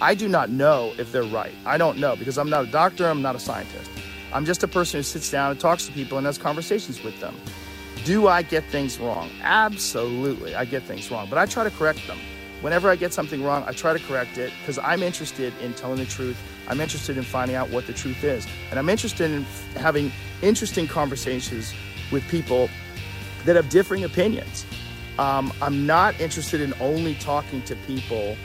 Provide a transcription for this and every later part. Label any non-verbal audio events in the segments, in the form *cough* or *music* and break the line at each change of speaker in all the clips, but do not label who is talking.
I do not know if they're right. I don't know because I'm not a doctor, I'm not a scientist. I'm just a person who sits down and talks to people and has conversations with them. Do I get things wrong? Absolutely, I get things wrong, but I try to correct them. Whenever I get something wrong, I try to correct it because I'm interested in telling the truth. I'm interested in finding out what the truth is. And I'm interested in having interesting conversations with people that have differing opinions. Um, I'm not interested in only talking to people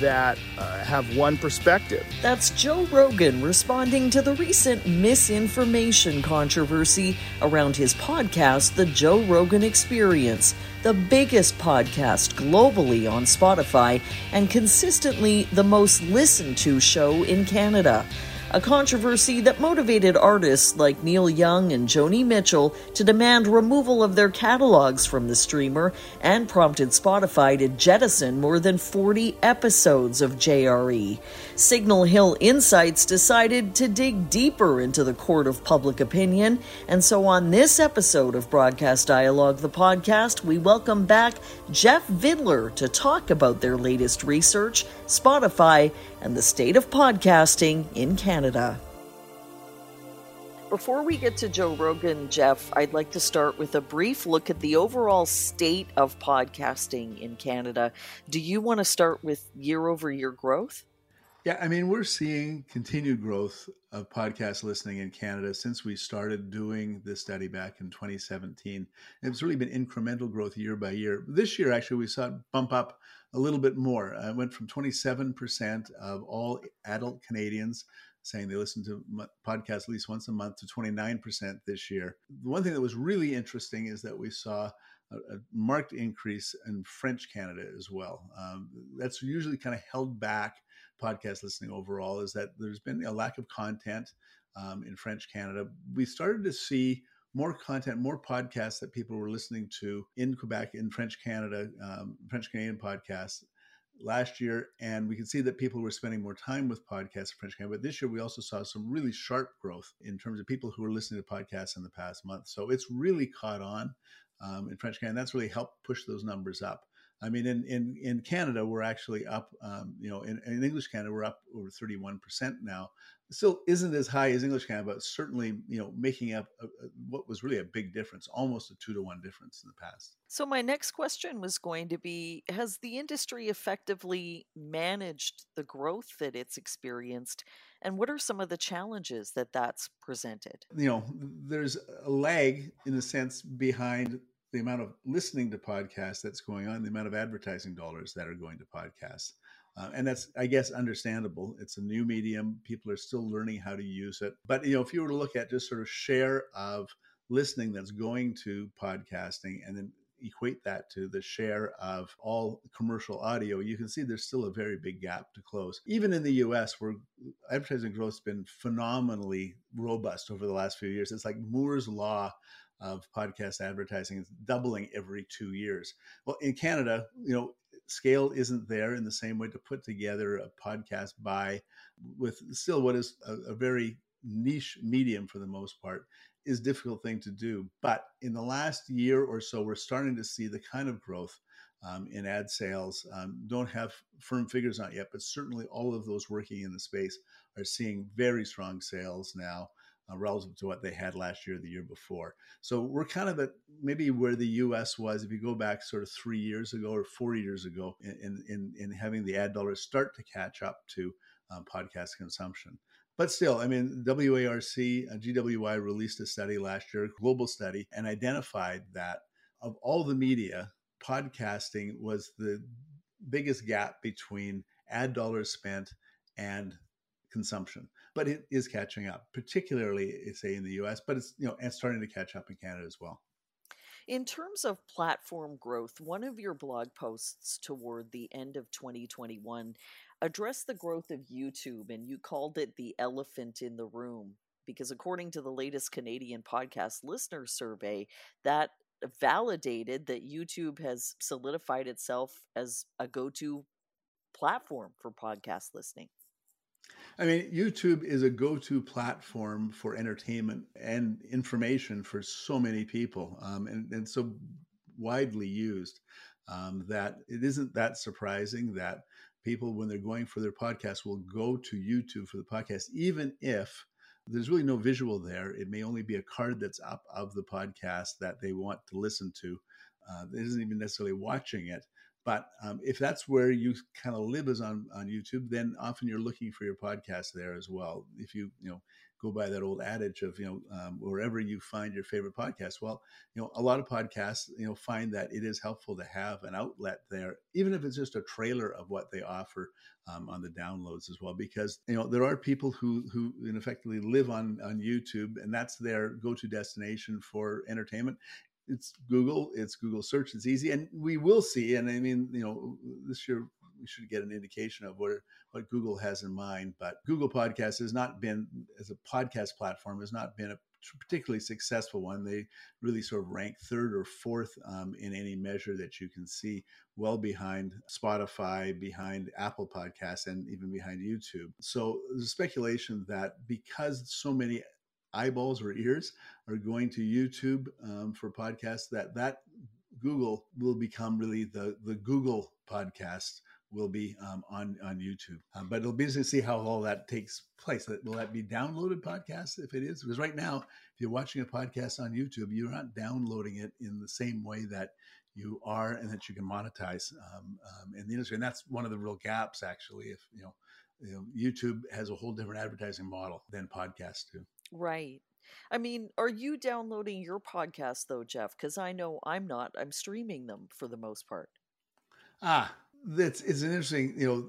that uh, have one perspective.
That's Joe Rogan responding to the recent misinformation controversy around his podcast, The Joe Rogan Experience, the biggest podcast globally on Spotify and consistently the most listened to show in Canada a controversy that motivated artists like Neil Young and Joni Mitchell to demand removal of their catalogs from the streamer and prompted Spotify to jettison more than 40 episodes of JRE. Signal Hill Insights decided to dig deeper into the court of public opinion, and so on this episode of Broadcast Dialogue, the podcast, we welcome back Jeff Vidler to talk about their latest research, Spotify, and the state of podcasting in Canada. Before we get to Joe Rogan, Jeff, I'd like to start with a brief look at the overall state of podcasting in Canada. Do you want to start with year over year growth?
Yeah, I mean, we're seeing continued growth of podcast listening in Canada since we started doing this study back in 2017. It's really been incremental growth year by year. This year, actually, we saw it bump up a little bit more. Uh, it went from 27% of all adult Canadians saying they listen to podcasts at least once a month to 29% this year. The one thing that was really interesting is that we saw a, a marked increase in French Canada as well. Um, that's usually kind of held back podcast listening overall, is that there's been a lack of content um, in French Canada. We started to see more content, more podcasts that people were listening to in Quebec, in French Canada, um, French Canadian podcasts last year. And we can see that people were spending more time with podcasts in French Canada. But this year, we also saw some really sharp growth in terms of people who were listening to podcasts in the past month. So it's really caught on um, in French Canada. That's really helped push those numbers up. I mean, in in in Canada, we're actually up. Um, you know, in, in, English Canada, we're up over thirty one percent now. Still isn't as high as English Canada, but certainly, you know, making up a, a, what was really a big difference, almost a two to one difference in the past.
So my next question was going to be: Has the industry effectively managed the growth that it's experienced? And what are some of the challenges that that's presented?
You know, there's a lag in a sense behind the amount of listening to podcasts that's going on, the amount of advertising dollars that are going to podcasts. Uh, and that's, I guess, understandable. It's a new medium. People are still learning how to use it. But you know, if you were to look at just sort of share of listening that's going to podcasting, and then equate that to the share of all commercial audio, you can see there's still a very big gap to close. Even in the US, where advertising growth has been phenomenally robust over the last few years, it's like Moore's Law of podcast advertising is doubling every two years. Well, in Canada, you know, scale isn't there in the same way to put together a podcast by with still what is a, a very niche medium for the most part is difficult thing to do. But in the last year or so, we're starting to see the kind of growth um, in ad sales. Um, don't have firm figures on it yet, but certainly all of those working in the space are seeing very strong sales now uh, relative to what they had last year, the year before. So we're kind of at maybe where the U.S. was if you go back sort of three years ago or four years ago in in, in having the ad dollars start to catch up to um, podcast consumption. But still, I mean, WARC, uh, GWI released a study last year, a global study, and identified that of all the media, podcasting was the biggest gap between ad dollars spent and consumption but it is catching up, particularly eh, say in the U.S. But it's you know and starting to catch up in Canada as well.
In terms of platform growth, one of your blog posts toward the end of 2021 addressed the growth of YouTube, and you called it the elephant in the room because according to the latest Canadian podcast listener survey, that validated that YouTube has solidified itself as a go-to platform for podcast listening.
I mean, YouTube is a go to platform for entertainment and information for so many people um, and, and so widely used um, that it isn't that surprising that people when they're going for their podcast will go to YouTube for the podcast, even if there's really no visual there. It may only be a card that's up of the podcast that they want to listen to. Uh, it isn't even necessarily watching it. But um, if that's where you kind of live is on, on YouTube, then often you're looking for your podcast there as well. If you, you know, go by that old adage of, you know, um, wherever you find your favorite podcast, well, you know, a lot of podcasts, you know, find that it is helpful to have an outlet there, even if it's just a trailer of what they offer um, on the downloads as well, because, you know, there are people who, who effectively live on, on YouTube and that's their go-to destination for entertainment it's Google, it's Google search, it's easy, and we will see. And I mean, you know, this year we should get an indication of what what Google has in mind. But Google Podcast has not been as a podcast platform has not been a particularly successful one. They really sort of rank third or fourth um, in any measure that you can see, well behind Spotify, behind Apple Podcasts, and even behind YouTube. So there's speculation that because so many eyeballs or ears are going to YouTube um, for podcasts, that that Google will become really the the Google podcast will be um, on on YouTube. Um, but it'll be interesting to see how all that takes place. Will that be downloaded podcast if it is? Because right now, if you're watching a podcast on YouTube, you're not downloading it in the same way that you are and that you can monetize um, um, in the industry. And that's one of the real gaps, actually. If you know, you know, YouTube has a whole different advertising model than podcasts do.
Right. I mean, are you downloading your podcast though, Jeff? Because I know I'm not. I'm streaming them for the most part.
Ah, that's it's an interesting, you know,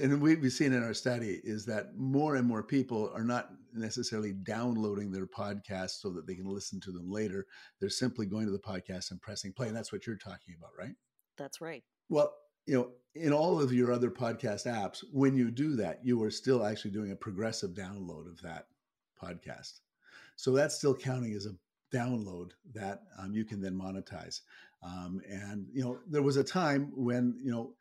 and we've seen in our study is that more and more people are not necessarily downloading their podcasts so that they can listen to them later. They're simply going to the podcast and pressing play, and that's what you're talking about, right?
That's right.
Well, you know, in all of your other podcast apps, when you do that, you are still actually doing a progressive download of that podcast. So that's still counting as a download that um, you can then monetize. Um, and you know, there was a time when you know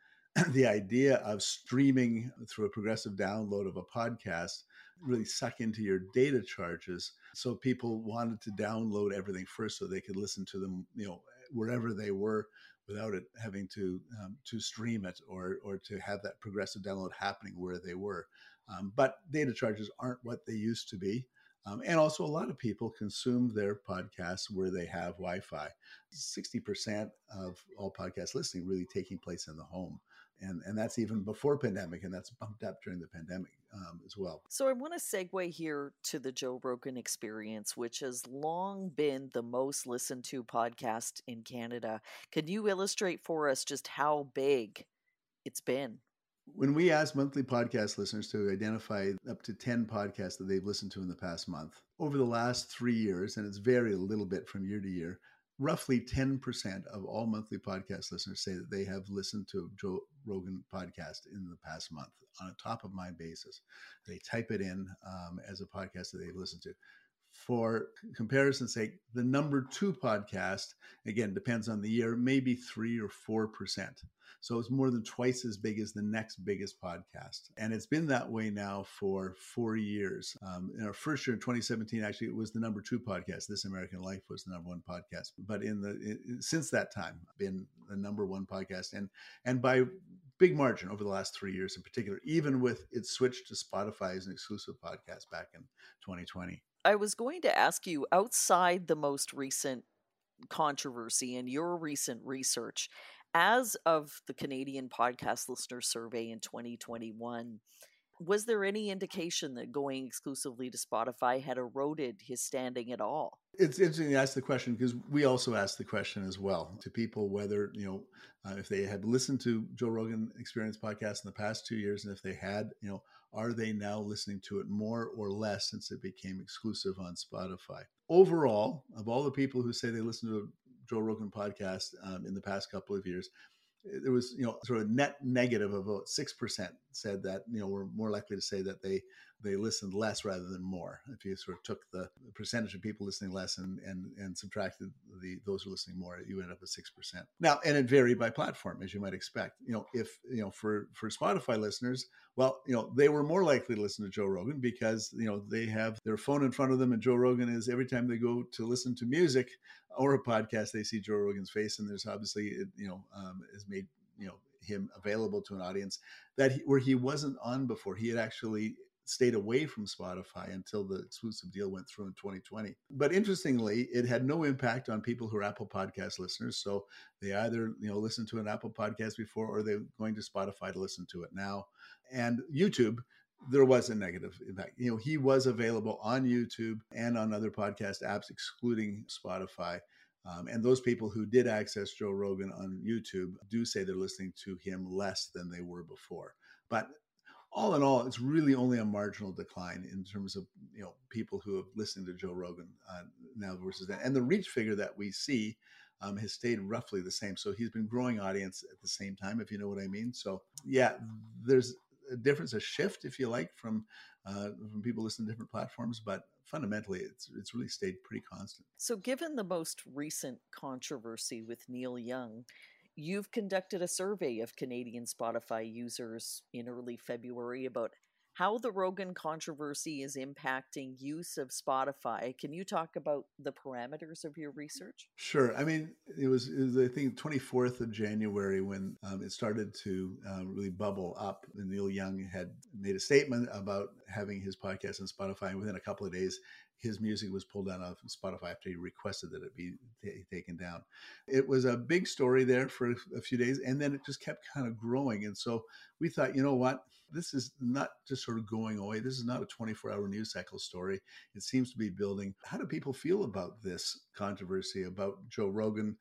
*clears throat* the idea of streaming through a progressive download of a podcast really suck into your data charges. So people wanted to download everything first so they could listen to them, you know, wherever they were without it having to um, to stream it or or to have that progressive download happening where they were. Um, but data charges aren't what they used to be. Um, and also, a lot of people consume their podcasts where they have Wi Fi. 60% of all podcast listening really taking place in the home. And, and that's even before pandemic, and that's bumped up during the pandemic um, as well.
So I want to segue here to the Joe Rogan Experience, which has long been the most listened to podcast in Canada. Can you illustrate for us just how big it's been?
When we ask monthly podcast listeners to identify up to 10 podcasts that they've listened to in the past month, over the last three years, and it's varied a little bit from year to year, roughly 10% of all monthly podcast listeners say that they have listened to a Joe Rogan podcast in the past month on a top of mind basis. They type it in um, as a podcast that they've listened to for comparison's sake, the number two podcast, again, depends on the year, maybe three or four percent. So it's more than twice as big as the next biggest podcast. And it's been that way now for four years. Um, in our first year in 2017, actually, it was the number two podcast. This American Life was the number one podcast. But in the in, since that time, been the number one podcast, and and by big margin over the last three years in particular, even with its switch to Spotify as an exclusive podcast back in 2020.
I was going to ask you outside the most recent controversy and your recent research, as of the Canadian Podcast Listener Survey in 2021, was there any indication that going exclusively to Spotify had eroded his standing at all?
It's interesting you ask the question because we also asked the question as well to people whether, you know, uh, if they had listened to Joe Rogan Experience podcast in the past two years and if they had, you know, are they now listening to it more or less since it became exclusive on Spotify? Overall, of all the people who say they listen to a Joe Rogan podcast um, in the past couple of years, there was you know sort of net negative of about six percent said that you know we're more likely to say that they they listened less rather than more. If you sort of took the percentage of people listening less and and and subtracted the those who are listening more, you end up with six percent. Now, and it varied by platform, as you might expect. You know, if you know for for Spotify listeners, well, you know, they were more likely to listen to Joe Rogan because you know they have their phone in front of them, and Joe Rogan is every time they go to listen to music or a podcast, they see Joe Rogan's face, and there's obviously it, you know um, is made you know him available to an audience that he, where he wasn't on before. He had actually stayed away from Spotify until the exclusive deal went through in 2020. But interestingly, it had no impact on people who are Apple Podcast listeners. So they either you know listen to an Apple podcast before or they're going to Spotify to listen to it now. And YouTube, there was a negative impact. You know, he was available on YouTube and on other podcast apps, excluding Spotify. Um, and those people who did access Joe Rogan on YouTube do say they're listening to him less than they were before. But all in all, it's really only a marginal decline in terms of you know people who have listened to Joe Rogan uh, now versus then. And the reach figure that we see um, has stayed roughly the same. So he's been growing audience at the same time, if you know what I mean. So yeah, there's a difference, a shift, if you like, from uh, from people listening to different platforms, but fundamentally, it's it's really stayed pretty constant.
So, given the most recent controversy with Neil Young, you've conducted a survey of Canadian Spotify users in early February about how the Rogan controversy is impacting use of Spotify. Can you talk about the parameters of your research?
Sure. I mean, it was, it was I think, 24th of January when um, it started to uh, really bubble up. And Neil Young had made a statement about having his podcast on Spotify. And within a couple of days, his music was pulled down off Spotify after he requested that it be t- taken down. It was a big story there for a few days, and then it just kept kind of growing. And so we thought, you know what? This is not just sort of going away. This is not a 24 hour news cycle story. It seems to be building. How do people feel about this controversy about Joe Rogan?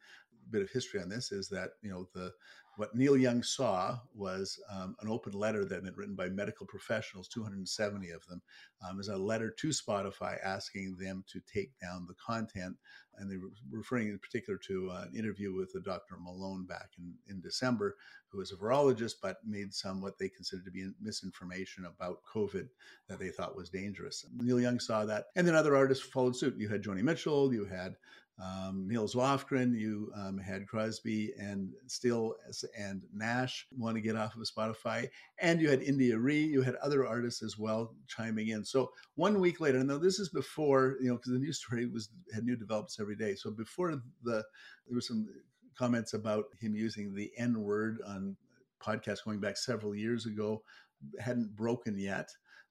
A bit of history on this is that, you know, the what Neil Young saw was um, an open letter that had been written by medical professionals, 270 of them, um, is a letter to Spotify asking them to take down the content. And they were referring in particular to uh, an interview with the Dr. Malone back in, in December, who was a virologist, but made some what they considered to be misinformation about COVID that they thought was dangerous. Neil Young saw that. And then other artists followed suit. You had Joni Mitchell, you had um, Nils Lofgren, you um, had Crosby and Stills and Nash want to get off of Spotify, and you had India.Arie, you had other artists as well chiming in. So one week later, now this is before you know because the news story was had new developments every day. So before the there were some comments about him using the N word on podcast going back several years ago, hadn't broken yet,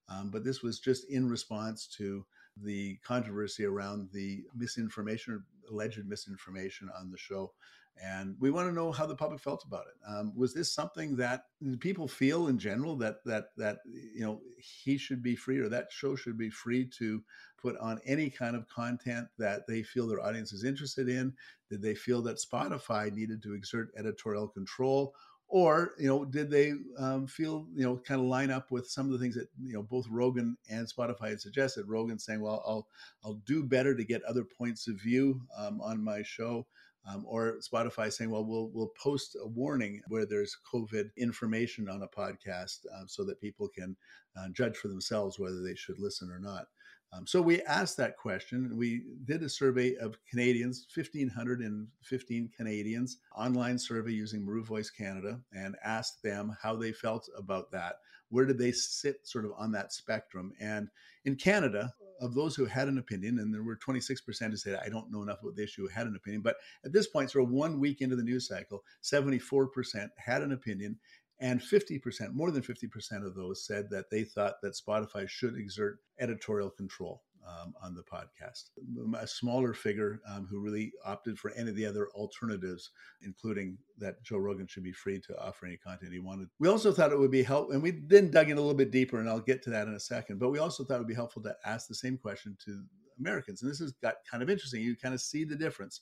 um, but this was just in response to the controversy around the misinformation or alleged misinformation on the show. And we want to know how the public felt about it. Um, was this something that people feel in general that that that you know he should be free or that show should be free to put on any kind of content that they feel their audience is interested in? Did they feel that Spotify needed to exert editorial control, or you know did they um, feel you know kind of line up with some of the things that you know both rogan and spotify had suggested? Rogan saying well i'll i'll do better to get other points of view um, on my show um, or spotify saying well we'll we'll post a warning where there's covid information on a podcast uh, so that people can uh, judge for themselves whether they should listen or not um, so we asked that question. We did a survey of Canadians, 1,515 Canadians, online survey using Maru Voice Canada, and asked them how they felt about that. Where did they sit sort of on that spectrum? And in Canada, of those who had an opinion, and there were 26% who said, I don't know enough about the issue, had an opinion. But at this point, sort of one week into the news cycle, 74% had an opinion, and 50%, more than 50% of those said that they thought that Spotify should exert editorial control um, on the podcast. A smaller figure um, who really opted for any of the other alternatives, including that Joe Rogan should be free to offer any content he wanted. We also thought it would be helpful, and we then dug in a little bit deeper, and I'll get to that in a second. But we also thought it would be helpful to ask the same question to Americans. And this has got kind of interesting. You kind of see the difference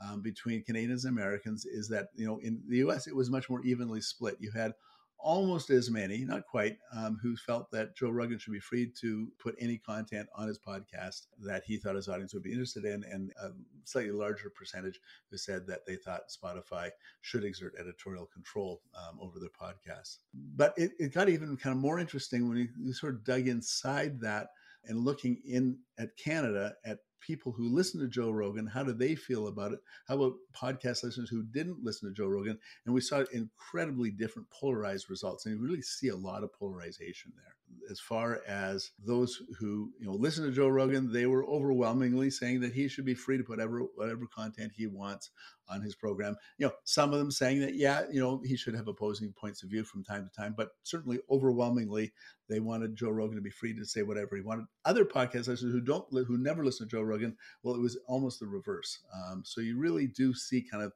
um, between Canadians and Americans is that, you know, in the US, it was much more evenly split. You had almost as many, not quite, um, who felt that Joe Rogan should be free to put any content on his podcast that he thought his audience would be interested in, and a slightly larger percentage who said that they thought Spotify should exert editorial control um, over their podcasts. But it, it, got even kind of more interesting when you, you sort of dug inside that and looking in at Canada at people who listen to Joe Rogan, how do they feel about it? How about podcast listeners who didn't listen to Joe Rogan? And we saw incredibly different polarized results. And you really see a lot of polarization there. As far as those who, you know, listen to Joe Rogan, they were overwhelmingly saying that he should be free to put whatever, whatever content he wants on his program. You know, some of them saying that, yeah, you know, he should have opposing points of view from time to time, but certainly overwhelmingly, they wanted Joe Rogan to be free to say whatever he wanted. Other podcast listeners who don't, who never listen to Joe Rogan, well, it was almost the reverse. Um, so you really do see kind of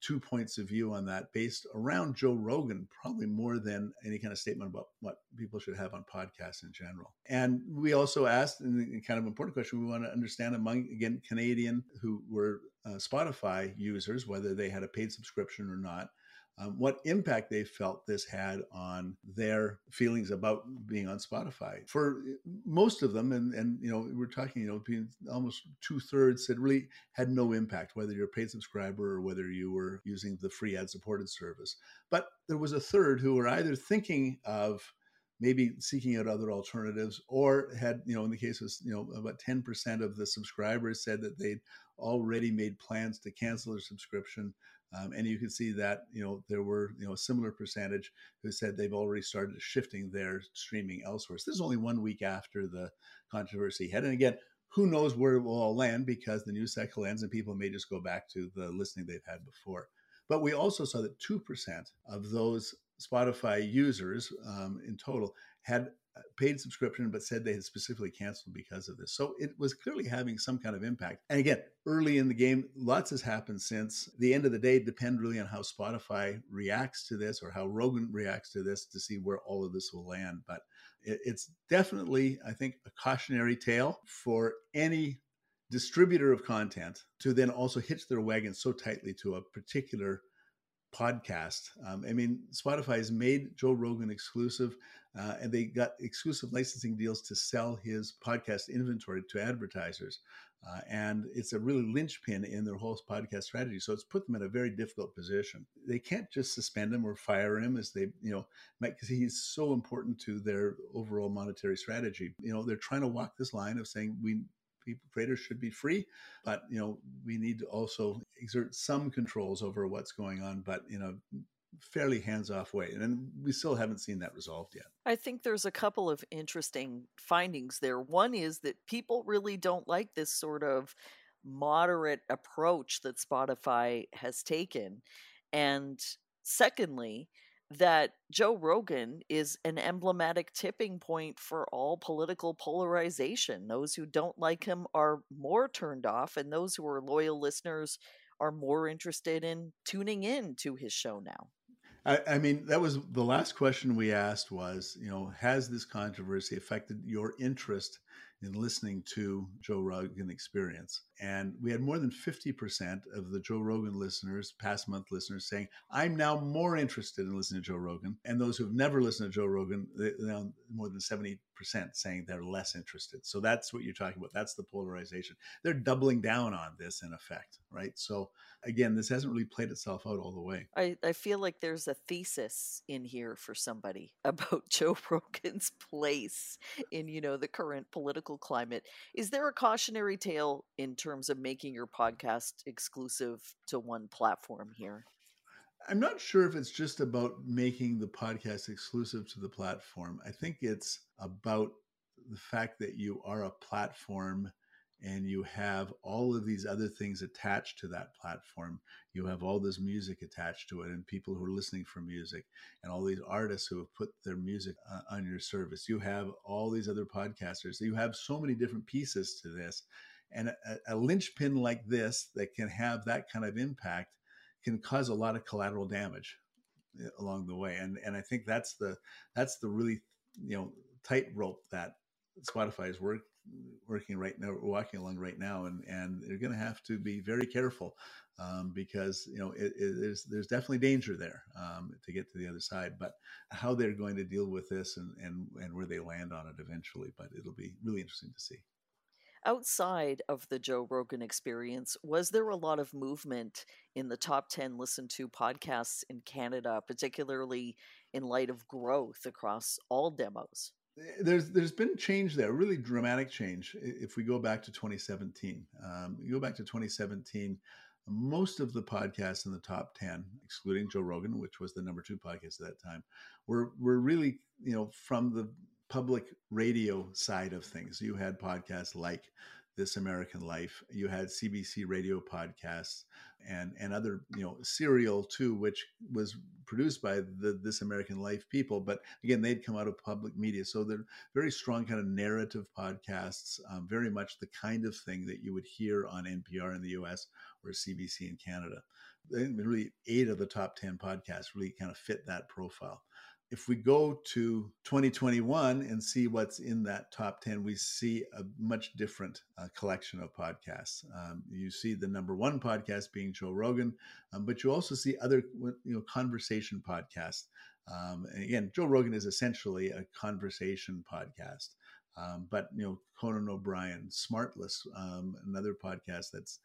two points of view on that based around Joe Rogan, probably more than any kind of statement about what people should have on podcasts in general. And we also asked, and kind of important question, we want to understand among, again, Canadian who were uh, Spotify users, whether they had a paid subscription or not, um, what impact they felt this had on their feelings about being on Spotify. For most of them, and and you know, we're talking, you know, almost two thirds said really had no impact, whether you're a paid subscriber or whether you were using the free ad supported service. But there was a third who were either thinking of maybe seeking out other alternatives or had you know in the case of you know about 10% of the subscribers said that they'd already made plans to cancel their subscription um, and you can see that you know there were you know a similar percentage who said they've already started shifting their streaming elsewhere. So this is only one week after the controversy hit, and again, who knows where it will all land because the news cycle ends and people may just go back to the listening they've had before. But we also saw that two percent of those Spotify users um, in total had Uh, paid subscription, but said they had specifically canceled because of this. So it was clearly having some kind of impact. And again, early in the game, lots has happened since. The end of the day depend really on how Spotify reacts to this or how Rogan reacts to this to see where all of this will land. But it's definitely, I think, a cautionary tale for any distributor of content to then also hitch their wagon so tightly to a particular podcast. Um, I mean, Spotify has made Joe Rogan exclusive, uh, and they got exclusive licensing deals to sell his podcast inventory to advertisers. Uh, and it's a really linchpin in their whole podcast strategy. So it's put them in a very difficult position. They can't just suspend him or fire him as they, you know, because he's so important to their overall monetary strategy. You know, they're trying to walk this line of saying we people creators should be free but you know we need to also exert some controls over what's going on but you know fairly hands off way. And we still haven't seen that resolved yet.
I think there's a couple of interesting findings there. One is that people really don't like this sort of moderate approach that Spotify has taken. And secondly, that Joe Rogan is an emblematic tipping point for all political polarization. Those who don't like him are more turned off, and those who are loyal listeners are more interested in tuning in to his show now.
I, I, mean, that was the last question we asked was, you know, has this controversy affected your interest in listening to Joe Rogan Experience. And we had more than 50% of the Joe Rogan listeners, past month listeners, saying, I'm now more interested in listening to Joe Rogan. And those who've never listened to Joe Rogan, they, more than 70% saying they're less interested. So that's what you're talking about. That's the polarization. They're doubling down on this in effect, right? So again, this hasn't really played itself out all the way.
I, I feel like there's a thesis in here for somebody *laughs* about Joe Rogan's place in, you know, the current political political climate. Is there a cautionary tale in terms of making your podcast exclusive to one platform here?
I'm not sure if it's just about making the podcast exclusive to the platform. I think it's about the fact that you are a platform and you have all of these other things attached to that platform. You have all this music attached to it, and people who are listening for music, and all these artists who have put their music uh, on your service. You have all these other podcasters. You have so many different pieces to this. And a, a linchpin like this that can have that kind of impact can cause a lot of collateral damage uh, along the way. And and I think that's the that's the really you know tightrope that Spotify is work, working right now, walking along right now, and and they're going to have to be very careful um, because you know it, it, there's there's definitely danger there um, to get to the other side. But how they're going to deal with this and and and where they land on it eventually, but it'll be really interesting to see.
Outside of the Joe Rogan experience, was there a lot of movement in the top 10 listened to podcasts in Canada, particularly in light of growth across all demos?
There's there's been change there, really dramatic change. If we go back to 2017, um, you go back to 2017, most of the podcasts in the top 10, excluding Joe Rogan, which was the number two podcast at that time, were were really you know from the public radio side of things. You had podcasts like This American Life. You had CBC radio podcasts and and other you know serial too, which was produced by the This American Life people. But again, they'd come out of public media, so they're very strong kind of narrative podcasts. Um, very much the kind of thing that you would hear on NPR in the U.S. or CBC in Canada. Really, eight of the top ten podcasts really kind of fit that profile if we go to 2021 and see what's in that top 10, we see a much different uh, collection of podcasts. Um, you see the number one podcast being Joe Rogan, um, but you also see other you know conversation podcasts. Um, and again, Joe Rogan is essentially a conversation podcast. Um, but you know, Conan O'Brien, Smartless, um, another podcast that's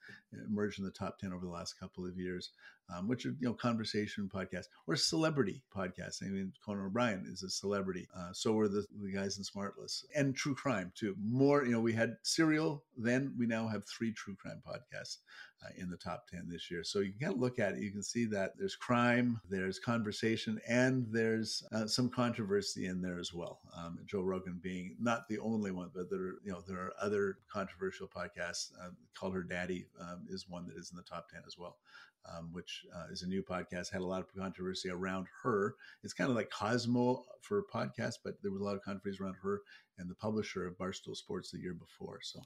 emerged in the top ten over the last couple of years, um, which are you know conversation podcasts or celebrity podcasts. I mean, Conan O'Brien is a celebrity. Uh, so are the, the guys in Smartless and true crime too. More, you know, we had Serial, then we now have three true crime podcasts uh, in the top ten this year. So you can kind of look at it. You can see that there's crime, there's conversation, and there's uh, some controversy in there as well. Um, Joe Rogan being not the only one, but there are you know there are other controversial podcasts. Uh, Call Her Daddy um, is one that is in the top ten as well um, which uh, is a new podcast, had a lot of controversy around her. It's kind of like Cosmo for podcasts, but there was a lot of controversy around her and the publisher of Barstool Sports the year before. So,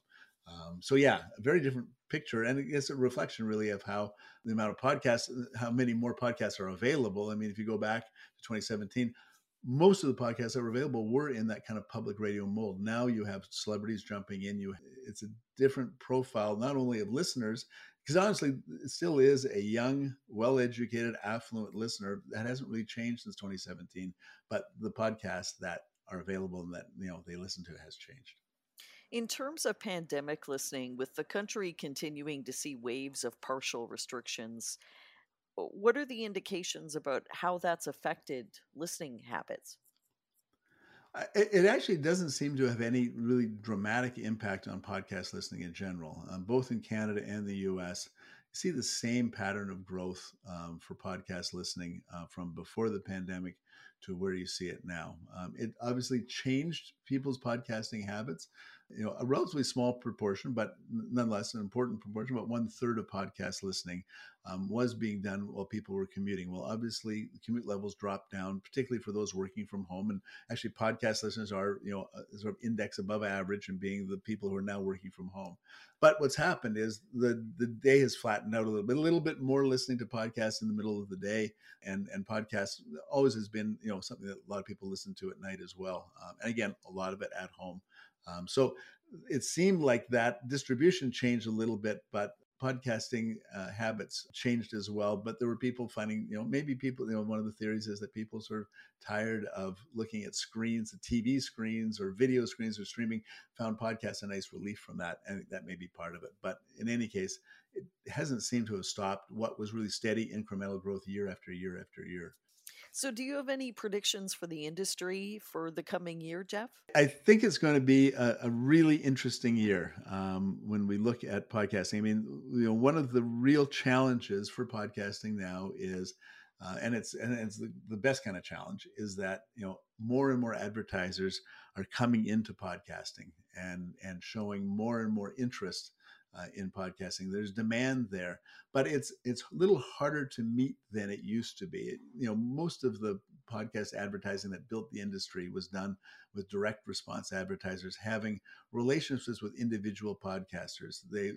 um, so yeah, a very different picture, and it's a reflection really of how the amount of podcasts, how many more podcasts are available. I mean, if you go back to 2017 most of the podcasts that were available were in that kind of public radio mold. Now you have celebrities jumping in. You, it's a different profile, not only of listeners, because honestly, it still is a young, well-educated, affluent listener that hasn't really changed since 2017. But the podcasts that are available and that you know they listen to has changed.
In terms of pandemic listening, with the country continuing to see waves of partial restrictions, what are the indications about how that's affected listening habits?
It actually doesn't seem to have any really dramatic impact on podcast listening in general, um, both in Canada and the US. You see the same pattern of growth um, for podcast listening uh, from before the pandemic to where you see it now. Um, it obviously changed people's podcasting habits you know, a relatively small proportion, but nonetheless an important proportion, about one third of podcast listening um, was being done while people were commuting. Well, obviously, commute levels dropped down, particularly for those working from home. And actually, podcast listeners are, you know, sort of index above average and being the people who are now working from home. But what's happened is the the day has flattened out a little bit, a little bit more listening to podcasts in the middle of the day, and and podcasts always has been, you know, something that a lot of people listen to at night as well. Um, and again, a lot of it at home. Um, so it seemed like that distribution changed a little bit, but podcasting uh, habits changed as well. But there were people finding, you know, maybe people, you know, one of the theories is that people sort of tired of looking at screens, the TV screens or video screens or streaming, found podcasts a nice relief from that. And that may be part of it. But in any case, it hasn't seemed to have stopped what was really steady incremental growth year after year after year.
So, do you have any predictions for the industry for the coming year, Jeff?
I think it's going to be a, a really interesting year um, when we look at podcasting. I mean, you know, one of the real challenges for podcasting now is, uh, and it's and it's the, the best kind of challenge is that you know more and more advertisers are coming into podcasting and and showing more and more interest uh, in podcasting. There's demand there, but it's it's a little harder to meet than it used to be. It, you know, most of the podcast advertising that built the industry was done with direct response advertisers having relationships with individual podcasters. They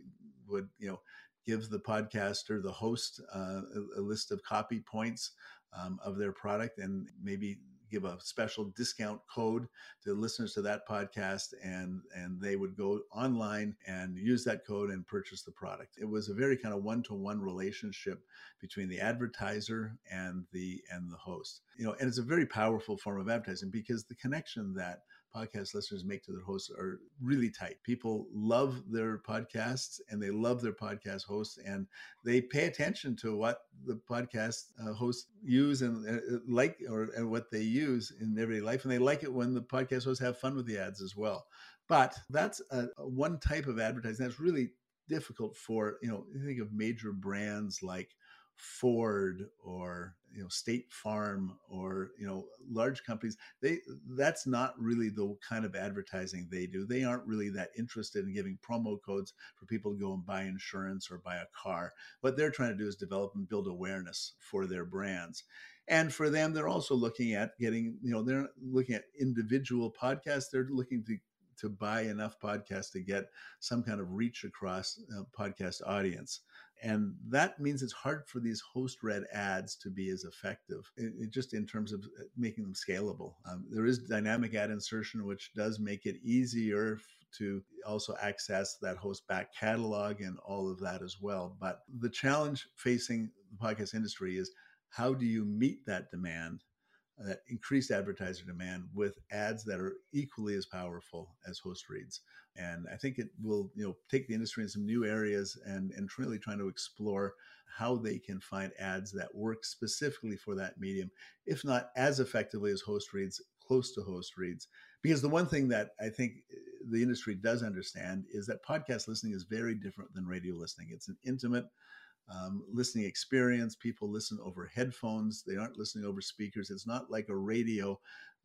would, you know, give the podcaster, the host, uh, a, a, list of copy points um, of their product and maybe give a special discount code to listeners to that podcast and and they would go online and use that code and purchase the product. It was a very kind of one-to-one relationship between the advertiser and the and the host. You know and it's a very powerful form of advertising because the connection that podcast listeners make to their hosts are really tight. People love their podcasts and they love their podcast hosts and they pay attention to what the podcast uh, hosts use and uh, like or and what they use in everyday life, and they like it when the podcast hosts have fun with the ads as well. But that's a, a one type of advertising that's really difficult for you know. Think of major brands like Ford or you know State Farm or you know large companies they that's not really the kind of advertising they do. They aren't really that interested in giving promo codes for people to go and buy insurance or buy a car. What they're trying to do is develop and build awareness for their brands. And for them they're also looking at getting you know they're looking at individual podcasts. They're looking to to buy enough podcasts to get some kind of reach across uh, podcast audience and that means it's hard for these host read ads to be as effective it, it just in terms of uh, making them scalable. Um, there is dynamic ad insertion which does make it easier to also access that host back catalog and all of that as well. But the challenge facing the podcast industry is how do you meet that demand that increased advertiser demand with ads that are equally as powerful as host reads. And I think it will, you know, take the industry in some new areas and and really trying to explore how they can find ads that work specifically for that medium, if not as effectively as host reads, close to host reads. Because the one thing that I think uh, the industry does understand is that podcast listening is very different than radio listening. It's an intimate um, listening experience. People listen over headphones, they aren't listening over speakers. It's not like a radio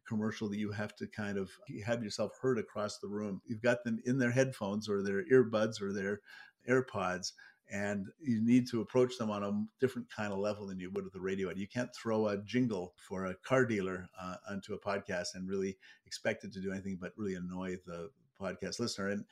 commercial that you have to kind of have yourself heard across the room. You've got them in their headphones or their earbuds or their AirPods. And you need to approach them on a different kind of level than you would with the radio. You can't throw a jingle for a car dealer uh, onto a podcast and really expect it to do anything but really annoy the podcast listener. And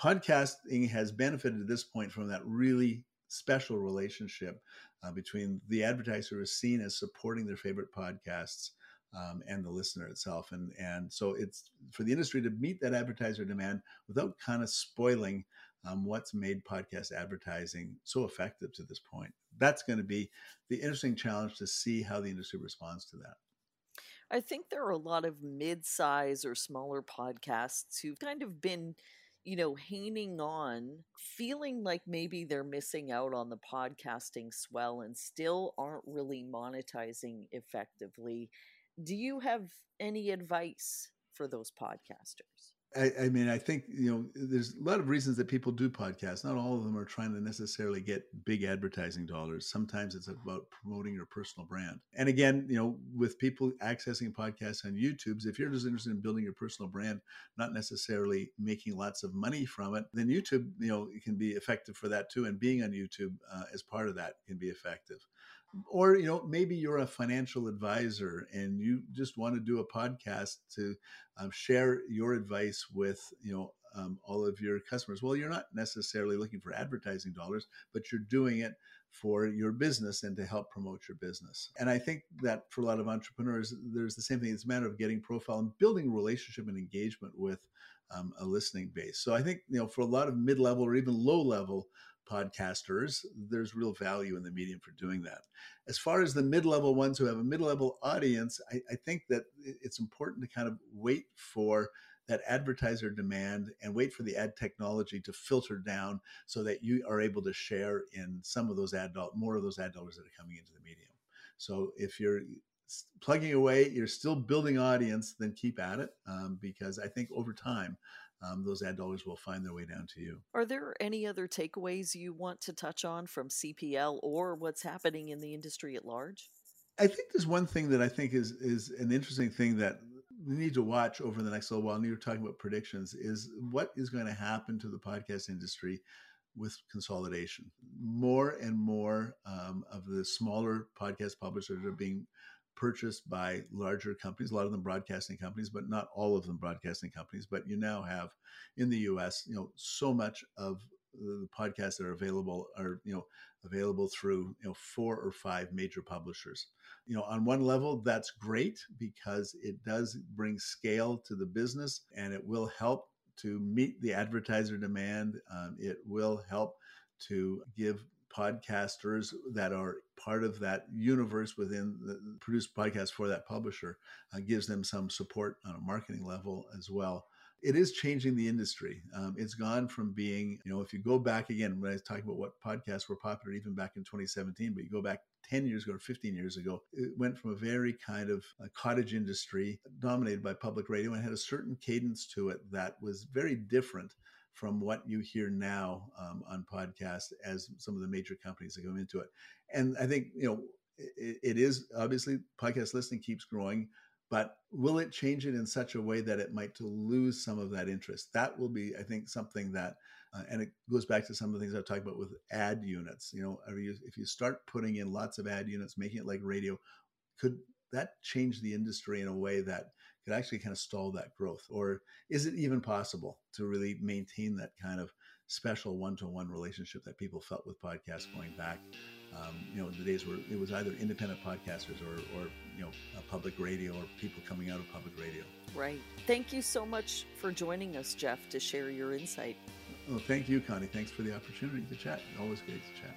podcasting has benefited at this point from that really special relationship uh, between the advertiser is seen as supporting their favorite podcasts um, and the listener itself. And and so it's for the industry to meet that advertiser demand without kind of spoiling um, what's made podcast advertising so effective to this point. That's going to be the interesting challenge to see how the industry responds to that.
I think there are a lot of mid-size or smaller podcasts who've kind of been you know, hanging on, feeling like maybe they're missing out on the podcasting swell and still aren't really monetizing effectively. Do you have any advice for those podcasters?
I, I, mean, I think you know, there's a lot of reasons that people do podcasts. Not all of them are trying to necessarily get big advertising dollars. Sometimes it's about promoting your personal brand. And again, you know, with people accessing podcasts on YouTube's, if you're just interested in building your personal brand, not necessarily making lots of money from it, then YouTube, you know, can be effective for that too. And being on YouTube uh, as part of that can be effective or you know maybe you're a financial advisor and you just want to do a podcast to um, share your advice with you know um, all of your customers. Well you're not necessarily looking for advertising dollars but you're doing it for your business and to help promote your business. And i think that for a lot of entrepreneurs there's the same thing. It's a matter of getting profile and building relationship and engagement with um, a listening base. So i think you know for a lot of mid-level or even low level podcasters, there's real value in the medium for doing that. As far as the mid level ones who have a mid level audience, I, I, think that it's important to kind of wait for that advertiser demand and wait for the ad technology to filter down so that you are able to share in some of those ad dollars, more of those ad dollars that are coming into the medium. So if you're plugging away, you're still building audience, then keep at it um, because I think over time, um, those ad dollars will find their way down to you.
Are there any other takeaways you want to touch on from CPL or what's happening in the industry at large?
I think there's one thing that I think is is an interesting thing that we need to watch over the next little while. And you're talking about predictions is what is going to happen to the podcast industry with consolidation. More and more um, of the smaller podcast publishers are being purchased by larger companies, a lot of them broadcasting companies, but not all of them broadcasting companies. But you now have in the US, you know, so much of the podcasts that are available are, you know, available through, you know, four or five major publishers. You know, on one level, that's great because it does bring scale to the business and it will help to meet the advertiser demand. Um, it will help to give podcasters that are part of that universe within the produced podcast for that publisher uh, gives them some support on a marketing level as well it is changing the industry. Um, it's gone from being, you know, if you go back again, when I was talking about what podcasts were popular even back in 2017, but you go back 10 years ago or 15 years ago, it went from a very kind of cottage industry dominated by public radio and had a certain cadence to it that was very different from what you hear now um, on podcasts as some of the major companies that come into it. And I think, you know, it, it is obviously podcast listening keeps growing but will it change it in such a way that it might to lose some of that interest that will be i think something that uh, and it goes back to some of the things i've talked about with ad units you know if you start putting in lots of ad units making it like radio could that change the industry in a way that could actually kind of stall that growth or is it even possible to really maintain that kind of special one-to-one relationship that people felt with podcasts going back um, you know, the days where it was either independent podcasters or, or you know, public radio or people coming out of public radio.
Right. Thank you so much for joining us, Jeff, to share your insight.
Well, thank you, Connie. Thanks for the opportunity to chat. Always great to chat.